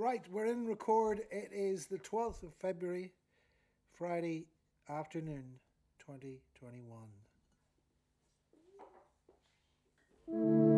Right, we're in record. It is the 12th of February, Friday afternoon, 2021.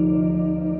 うん。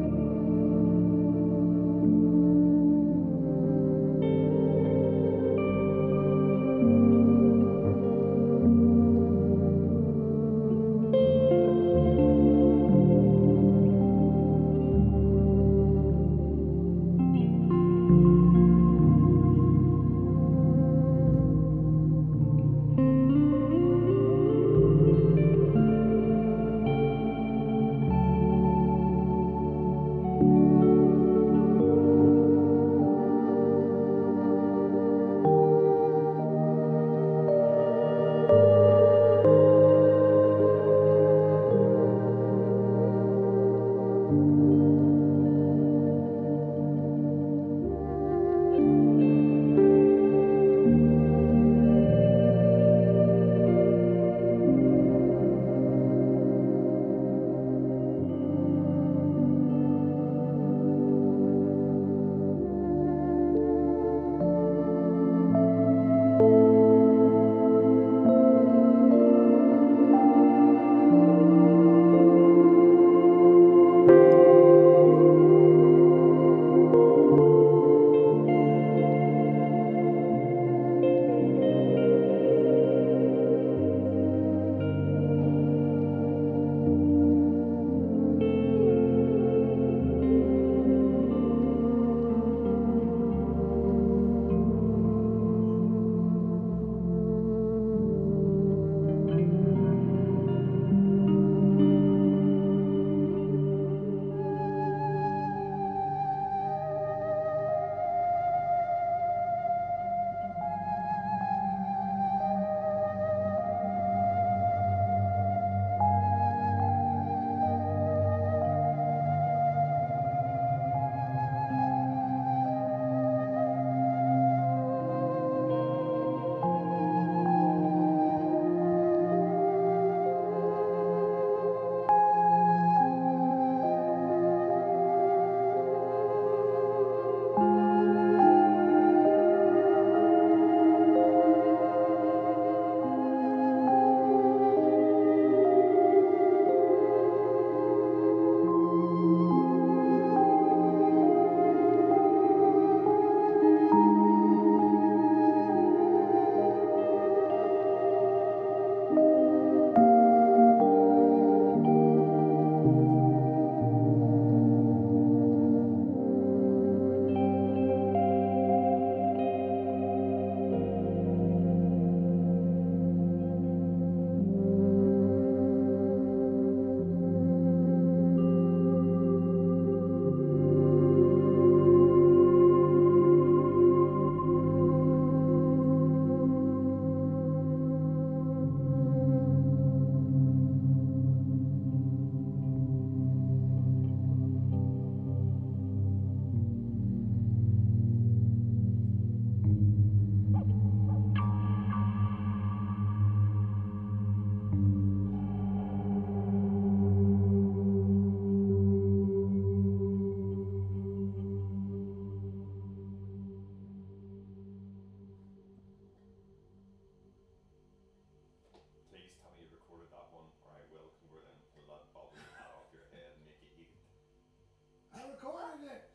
I recorded it.